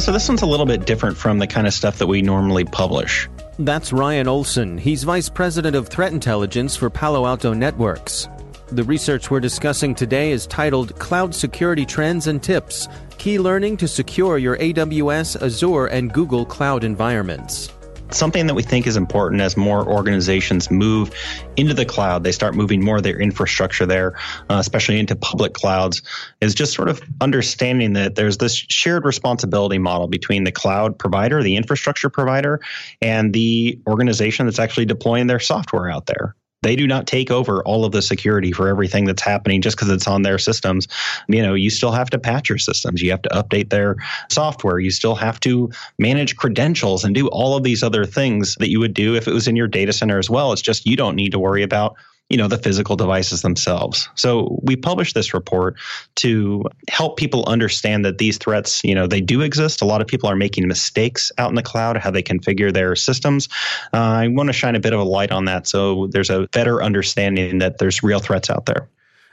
So this one's a little bit different from the kind of stuff that we normally publish. That's Ryan Olson. He's Vice President of Threat Intelligence for Palo Alto Networks. The research we're discussing today is titled Cloud Security Trends and Tips Key Learning to Secure Your AWS, Azure, and Google Cloud Environments something that we think is important as more organizations move into the cloud, they start moving more of their infrastructure there, uh, especially into public clouds, is just sort of understanding that there's this shared responsibility model between the cloud provider, the infrastructure provider, and the organization that's actually deploying their software out there. They do not take over all of the security for everything that's happening just because it's on their systems. You know, you still have to patch your systems. You have to update their software. You still have to manage credentials and do all of these other things that you would do if it was in your data center as well. It's just you don't need to worry about you know the physical devices themselves. So we published this report to help people understand that these threats you know they do exist. A lot of people are making mistakes out in the cloud how they configure their systems. Uh, i want to shine a bit of a light on that so there's a better understanding that there's real threats out there.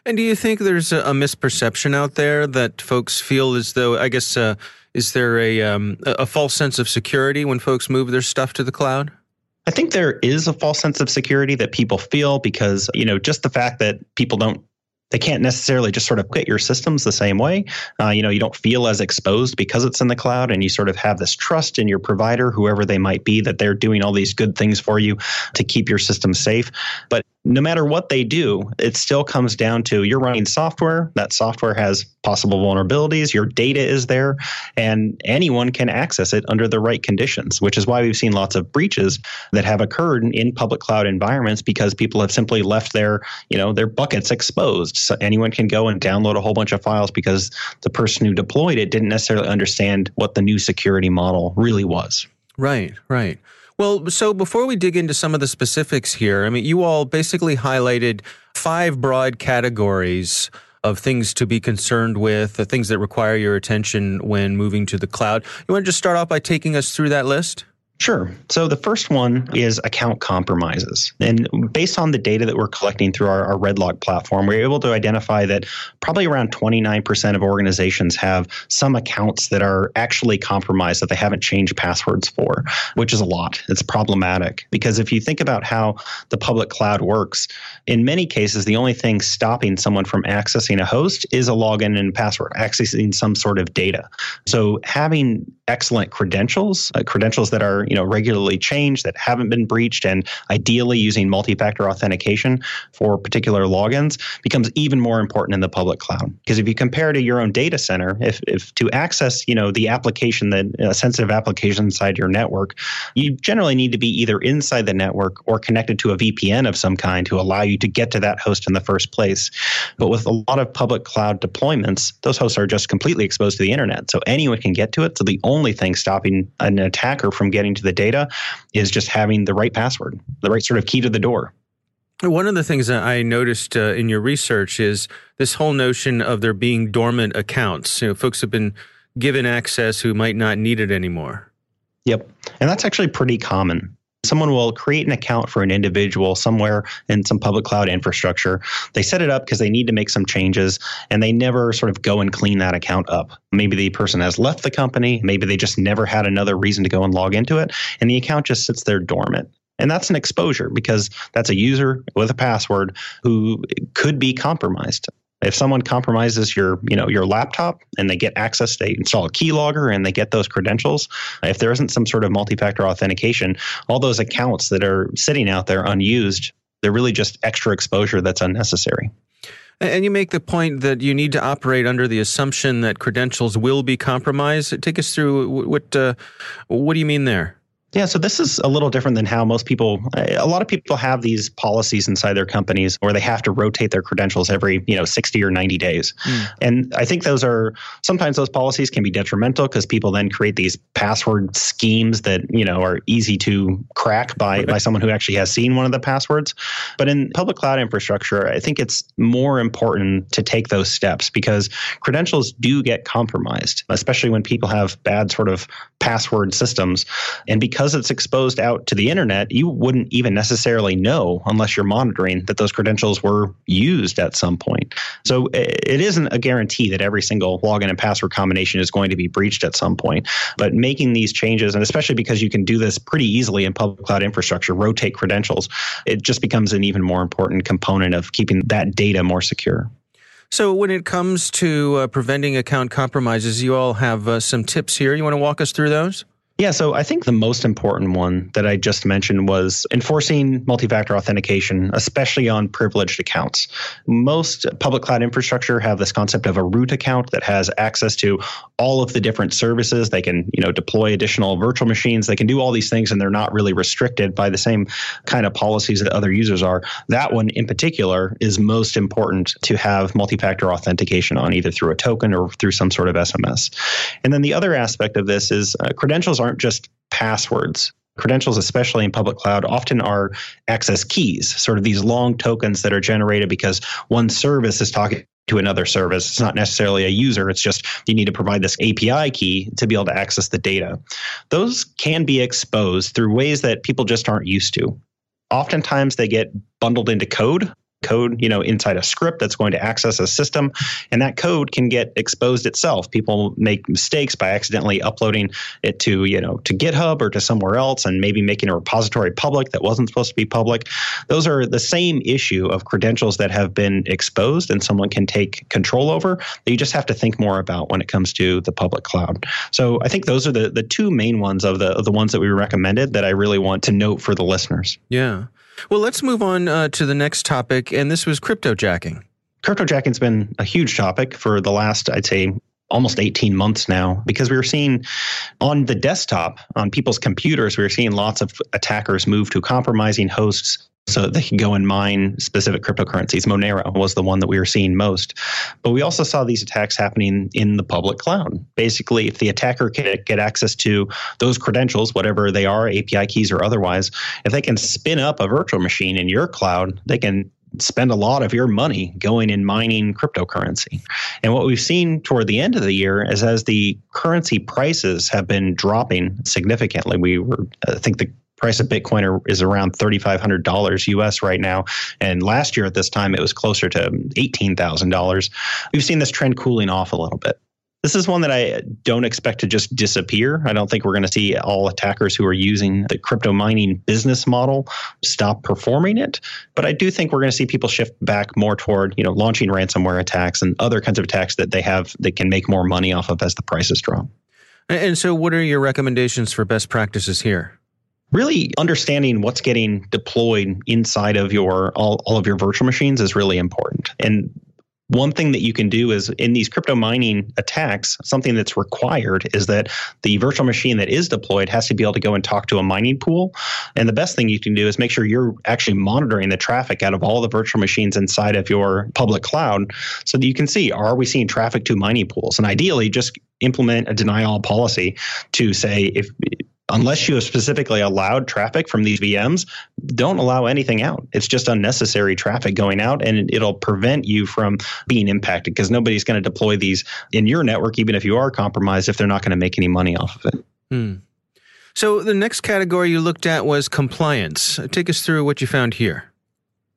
And do you think there's a, misperception out there that folks feel as though i guess uh, is there a, um, a false sense of security when folks move their stuff to the cloud I think there is a false sense of security that people feel because, you know, just the fact that people don't they can't necessarily just sort of quit your systems the same way. Uh, you know, you don't feel as exposed because it's in the cloud, and you sort of have this trust in your provider, whoever they might be, that they're doing all these good things for you to keep your system safe. But no matter what they do, it still comes down to you're running software. That software has possible vulnerabilities. Your data is there, and anyone can access it under the right conditions, which is why we've seen lots of breaches that have occurred in public cloud environments because people have simply left their, you know, their buckets exposed. So anyone can go and download a whole bunch of files because the person who deployed it didn't necessarily understand what the new security model really was. Right, right. Well, so before we dig into some of the specifics here, I mean, you all basically highlighted five broad categories of things to be concerned with, the things that require your attention when moving to the cloud. You want to just start off by taking us through that list? Sure. So the first one is account compromises. And based on the data that we're collecting through our, our RedLock platform, we're able to identify that probably around 29% of organizations have some accounts that are actually compromised that they haven't changed passwords for, which is a lot. It's problematic because if you think about how the public cloud works, in many cases, the only thing stopping someone from accessing a host is a login and password, accessing some sort of data. So having excellent credentials, uh, credentials that are you know regularly changed that haven't been breached, and ideally using multi-factor authentication for particular logins becomes even more important in the public cloud. Because if you compare to your own data center, if, if to access you know the application that a sensitive application inside your network, you generally need to be either inside the network or connected to a VPN of some kind to allow you to get to that host in the first place. But with a lot of public cloud deployments, those hosts are just completely exposed to the internet. So anyone can get to it. So the only thing stopping an attacker from getting to the data is just having the right password, the right sort of key to the door. One of the things that I noticed uh, in your research is this whole notion of there being dormant accounts. You know, folks have been given access who might not need it anymore. Yep. And that's actually pretty common someone will create an account for an individual somewhere in some public cloud infrastructure. They set it up because they need to make some changes and they never sort of go and clean that account up. Maybe the person has left the company, maybe they just never had another reason to go and log into it, and the account just sits there dormant. And that's an exposure because that's a user with a password who could be compromised. If someone compromises your, you know, your laptop and they get access, they install a keylogger and they get those credentials. If there isn't some sort of multi-factor authentication, all those accounts that are sitting out there unused, they're really just extra exposure that's unnecessary. And you make the point that you need to operate under the assumption that credentials will be compromised. Take us through what uh, what do you mean there? Yeah, so this is a little different than how most people a lot of people have these policies inside their companies where they have to rotate their credentials every, you know, 60 or 90 days. Mm. And I think those are sometimes those policies can be detrimental because people then create these password schemes that, you know, are easy to crack by by someone who actually has seen one of the passwords. But in public cloud infrastructure, I think it's more important to take those steps because credentials do get compromised, especially when people have bad sort of password systems and because because it's exposed out to the internet, you wouldn't even necessarily know unless you're monitoring that those credentials were used at some point. So it isn't a guarantee that every single login and password combination is going to be breached at some point. But making these changes, and especially because you can do this pretty easily in public cloud infrastructure, rotate credentials, it just becomes an even more important component of keeping that data more secure. So, when it comes to uh, preventing account compromises, you all have uh, some tips here. You want to walk us through those? Yeah, so I think the most important one that I just mentioned was enforcing multi factor authentication, especially on privileged accounts. Most public cloud infrastructure have this concept of a root account that has access to all of the different services. They can, you know, deploy additional virtual machines. They can do all these things and they're not really restricted by the same kind of policies that other users are. That one in particular is most important to have multi factor authentication on, either through a token or through some sort of SMS. And then the other aspect of this is uh, credentials aren't just passwords. Credentials, especially in public cloud, often are access keys, sort of these long tokens that are generated because one service is talking to another service. It's not necessarily a user, it's just you need to provide this API key to be able to access the data. Those can be exposed through ways that people just aren't used to. Oftentimes, they get bundled into code code, you know, inside a script that's going to access a system, and that code can get exposed itself. People make mistakes by accidentally uploading it to, you know, to GitHub or to somewhere else, and maybe making a repository public that wasn't supposed to be public. Those are the same issue of credentials that have been exposed, and someone can take control over. That you just have to think more about when it comes to the public cloud. So I think those are the the two main ones of the of the ones that we recommended that I really want to note for the listeners. Yeah. Well, let's move on uh, to the next topic, and this was cryptojacking. Cryptojacking's been a huge topic for the last, I'd say, almost 18 months now because we were seeing on the desktop on people's computers we were seeing lots of attackers move to compromising hosts so they could go and mine specific cryptocurrencies. Monero was the one that we were seeing most. But we also saw these attacks happening in the public cloud. Basically, if the attacker can get access to those credentials, whatever they are, API keys or otherwise, if they can spin up a virtual machine in your cloud, they can spend a lot of your money going and mining cryptocurrency. And what we've seen toward the end of the year is as the currency prices have been dropping significantly, we were, I think the price of Bitcoin are, is around $3,500 US right now. And last year at this time, it was closer to $18,000. We've seen this trend cooling off a little bit. This is one that I don't expect to just disappear. I don't think we're going to see all attackers who are using the crypto mining business model stop performing it. But I do think we're going to see people shift back more toward, you know, launching ransomware attacks and other kinds of attacks that they have that can make more money off of as the prices drop. And so, what are your recommendations for best practices here? Really understanding what's getting deployed inside of your all, all of your virtual machines is really important and one thing that you can do is in these crypto mining attacks, something that's required is that the virtual machine that is deployed has to be able to go and talk to a mining pool. And the best thing you can do is make sure you're actually monitoring the traffic out of all the virtual machines inside of your public cloud so that you can see are we seeing traffic to mining pools? And ideally, just implement a deny all policy to say if unless you have specifically allowed traffic from these VMs, don't allow anything out. It's just unnecessary traffic going out and it'll prevent you from being impacted because nobody's going to deploy these in your network, even if you are compromised, if they're not going to make any money off of it. Hmm. So the next category you looked at was compliance. Take us through what you found here.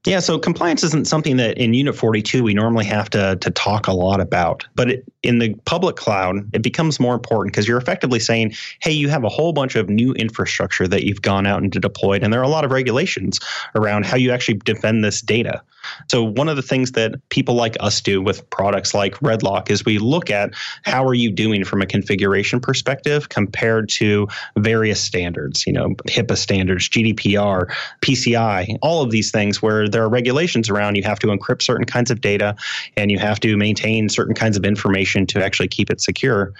Yeah, so compliance isn't something that in Unit 42 we normally have to, to talk a lot about. But it, in the public cloud, it becomes more important because you're effectively saying, hey, you have a whole bunch of new infrastructure that you've gone out and deployed, and there are a lot of regulations around how you actually defend this data. So one of the things that people like us do with products like Redlock is we look at how are you doing from a configuration perspective compared to various standards, you know, HIPAA standards, GDPR, PCI, all of these things where there are regulations around you have to encrypt certain kinds of data and you have to maintain certain kinds of information to actually keep it secure.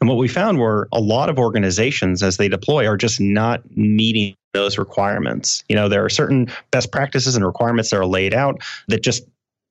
And what we found were a lot of organizations as they deploy are just not meeting those requirements. You know, there are certain best practices and requirements that are laid out that just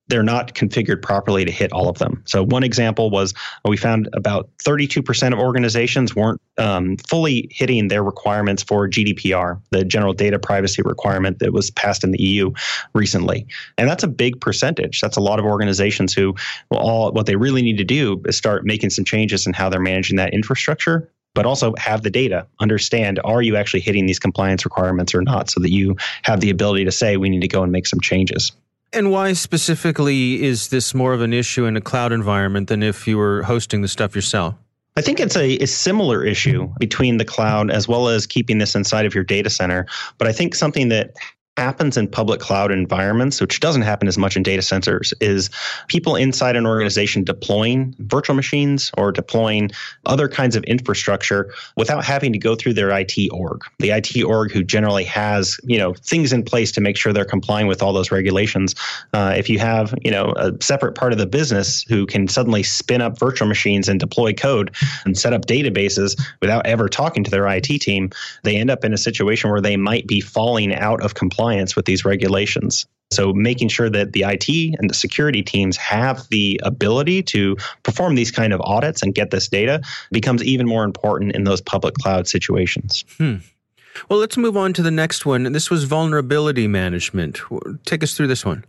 they're not configured properly to hit all of them. So one example was we found about 32% of organizations weren't um, fully hitting their requirements for GDPR, the General Data Privacy Requirement that was passed in the EU recently, and that's a big percentage. That's a lot of organizations who all what they really need to do is start making some changes in how they're managing that infrastructure but also have the data, understand are you actually hitting these compliance requirements or not, so that you have the ability to say we need to go and make some changes. And why specifically is this more of an issue in a cloud environment than if you were hosting the stuff yourself? I think it's a, a, similar issue between the cloud as well as keeping this inside of your data center. But I think something that happens in public cloud environments, which doesn't happen as much in data centers, is people inside an organization deploying virtual machines or deploying other kinds of infrastructure without having to go through their IT org. The IT org who generally has you know things in place to make sure they're complying with all those regulations. Uh, if you have you know a separate part of the business who can suddenly spin up virtual machines and deploy code and set up databases without ever talking to their IT team, they end up in a situation where they might be falling out of compliance compliance with these regulations. So, making sure that the IT and the security teams have the ability to perform these kind of audits and get this data becomes even more important in those public cloud situations. Hmm. Well, let's move on to the next one. This was vulnerability management. Take us through this one.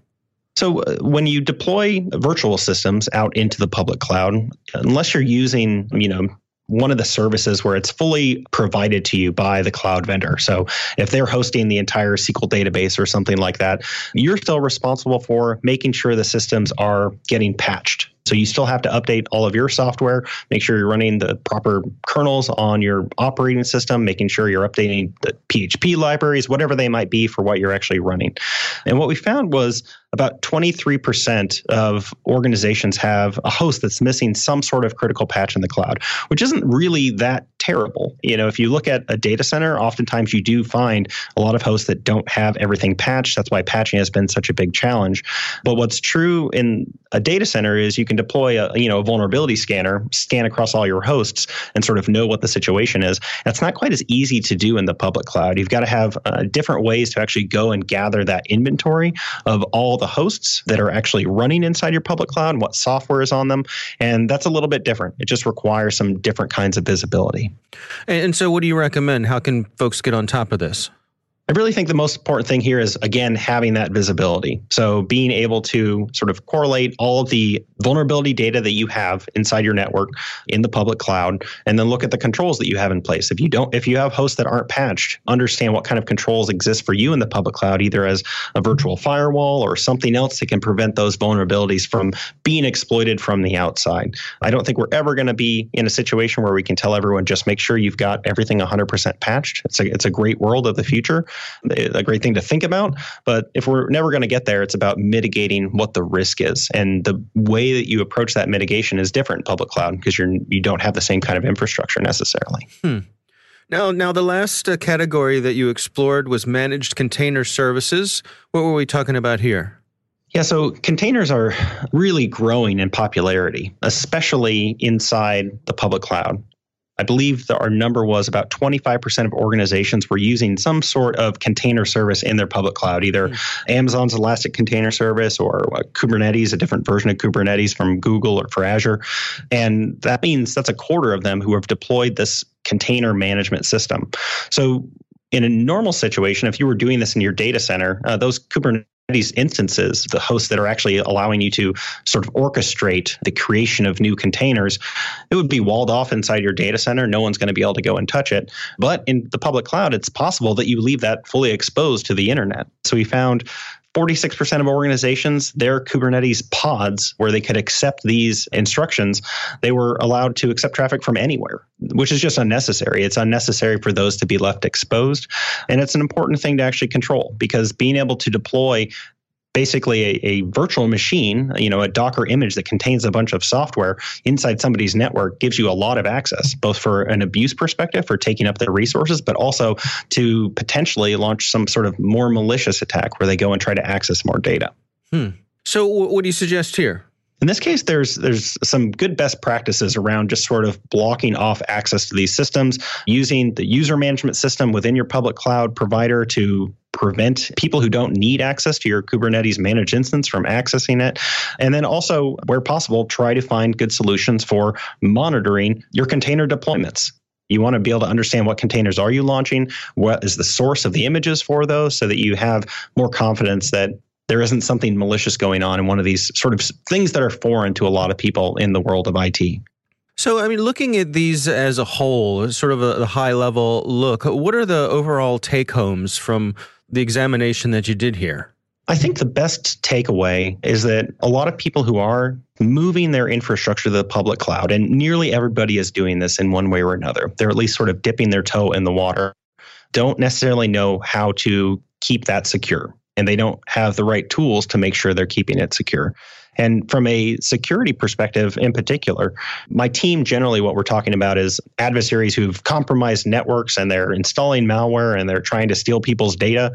So, uh, when you deploy virtual systems out into the public cloud, unless you're using, you know, one of the services where it's fully provided to you by the cloud vendor. So if they're hosting the entire SQL database or something like that, you're still responsible for making sure the systems are getting patched. So you still have to update all of your software, make sure you're running the proper kernels on your operating system, making sure you're updating the PHP libraries, whatever they might be for what you're actually running. And what we found was about 23% of organizations have a host that's missing some sort of critical patch in the cloud, which isn't really that terrible. You know, if you look at a data center, oftentimes you do find a lot of hosts that don't have everything patched. That's why patching has been such a big challenge. But what's true in a data center is you can deploy a you know a vulnerability scanner, scan across all your hosts, and sort of know what the situation is. That's not quite as easy to do in the public cloud. You've got to have uh, different ways to actually go and gather that inventory of all the hosts that are actually running inside your public cloud, what software is on them, and that's a little bit different. It just requires some different kinds of visibility. And so, what do you recommend? How can folks get on top of this? I really think the most important thing here is, again, having that visibility. So being able to sort of correlate all of the vulnerability data that you have inside your network in the public cloud, and then look at the controls that you have in place. If you don't, if you have hosts that aren't patched, understand what kind of controls exist for you in the public cloud, either as a virtual firewall or something else that can prevent those vulnerabilities from being exploited from the outside. I don't think we're ever going to be in a situation where we can tell everyone just make sure you've got everything 100% patched. It's a, it's a great world of the future a great thing to think about. But if we're never going to get there, it's about mitigating what the risk is, and the way that you approach that mitigation is different in public cloud because you're you don't have the same kind of infrastructure necessarily. Hmm. Now, now the last uh, category that you explored was managed container services. What were we talking about here? Yeah, so containers are really growing in popularity, especially inside the public cloud. I believe that our number was about 25% of organizations were using some sort of container service in their public cloud, either mm. Amazon's Elastic Container Service or uh, Kubernetes, a different version of Kubernetes from Google or for Azure. And that means that's a quarter of them who have deployed this container management system. So in a normal situation, if you were doing this in your data center, uh, those Kubernetes these instances, the hosts that are actually allowing you to sort of orchestrate the creation of new containers, it would be walled off inside your data center. No one's going to be able to go and touch it. But in the public cloud, it's possible that you leave that fully exposed to the internet. So we found 46% of organizations, their Kubernetes pods, where they could accept these instructions, they were allowed to accept traffic from anywhere, which is just unnecessary. It's unnecessary for those to be left exposed. And it's an important thing to actually control because being able to deploy basically a, a, virtual machine, you know, a Docker image that contains a bunch of software inside somebody's network gives you a lot of access, both for an abuse perspective for taking up their resources, but also to potentially launch some sort of more malicious attack where they go and try to access more data. Hmm. So, what do you suggest here? In this case, there's there's some good best practices around just sort of blocking off access to these systems, using the user management system within your public cloud provider to prevent people who don't need access to your Kubernetes managed instance from accessing it. And then also, where possible, try to find good solutions for monitoring your container deployments. You want to be able to understand what containers are you launching, what is the source of the images for those, so that you have more confidence that there isn't something malicious going on in one of these sort of things that are foreign to a lot of people in the world of IT. So, I mean, looking at these as a whole, sort of a, high level look, what are the overall take homes from the examination that you did here? I think the best takeaway is that a lot of people who are moving their infrastructure to the public cloud, and nearly everybody is doing this in one way or another, they're at least sort of dipping their toe in the water, don't necessarily know how to keep that secure and they don't have the right tools to make sure they're keeping it secure. And from a security perspective in particular, my team generally what we're talking about is adversaries who've compromised networks and they're installing malware and they're trying to steal people's data.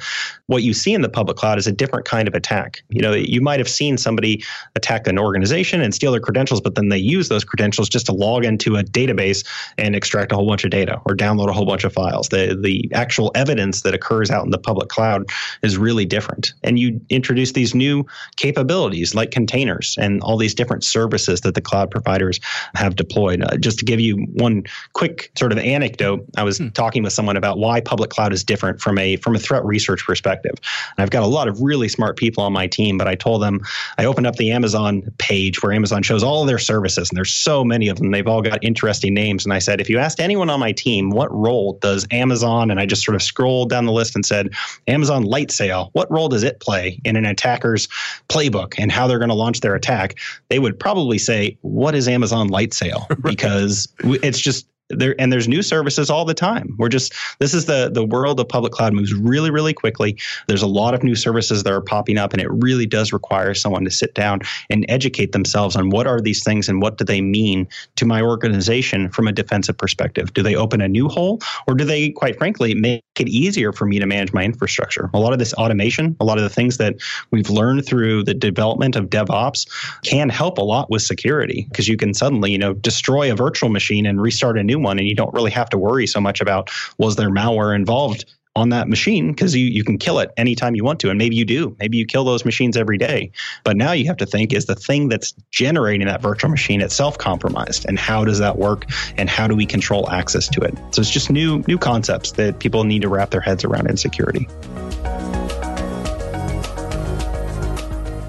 What you see in the public cloud is a different kind of attack. You know, you might have seen somebody attack an organization and steal their credentials, but then they use those credentials just to log into a database and extract a whole bunch of data or download a whole bunch of files. The the actual evidence that occurs out in the public cloud is really different. And you introduce these new capabilities like containers containers and all these different services that the cloud providers have deployed. Uh, just to give you one quick sort of anecdote, I was hmm. talking with someone about why public cloud is different from a from a threat research perspective. And I've got a lot of really smart people on my team, but I told them I opened up the Amazon page where Amazon shows all their services, and there's so many of them. They've all got interesting names. And I said, if you asked anyone on my team what role does Amazon, and I just sort of scrolled down the list and said, Amazon Lightsail, what role does it play in an attacker's playbook and how they're going to launch their attack, they would probably say, "What is Amazon Lightsail?" right. Because it's just there and there's new services all the time. We're just this is the the world of public cloud moves really really quickly. There's a lot of new services that are popping up and it really does require someone to sit down and educate themselves on what are these things and what do they mean to my organization from a defensive perspective. Do they open a new hole or do they quite frankly make it easier for me to manage my infrastructure? A lot of this automation a lot of the things that we've learned through the development of devops can help a lot with security because you can suddenly you know destroy a virtual machine and restart a new one and you don't really have to worry so much about was there malware involved on that machine because you, you can kill it anytime you want to. And maybe you do. Maybe you kill those machines every day. But now you have to think is the thing that's generating that virtual machine itself compromised? And how does that work? And how do we control access to it? So it's just new new concepts that people need to wrap their heads around in security.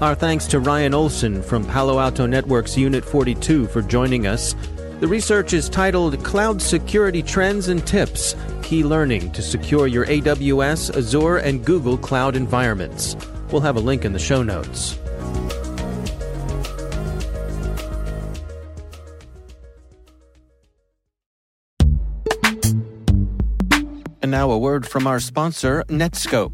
Our thanks to Ryan Olson from Palo Alto Network's Unit 42 for joining us. The research is titled Cloud Security Trends and Tips Key Learning to Secure Your AWS, Azure, and Google Cloud Environments. We'll have a link in the show notes. And now a word from our sponsor, Netskope.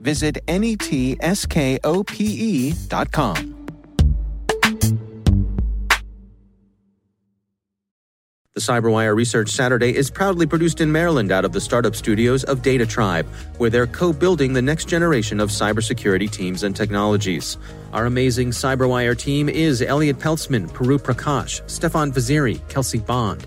visit netskope.com. The CyberWire Research Saturday is proudly produced in Maryland out of the startup studios of Data Tribe, where they're co building the next generation of cybersecurity teams and technologies. Our amazing CyberWire team is Elliot Peltzman, Pru Prakash, Stefan Vaziri, Kelsey Bond,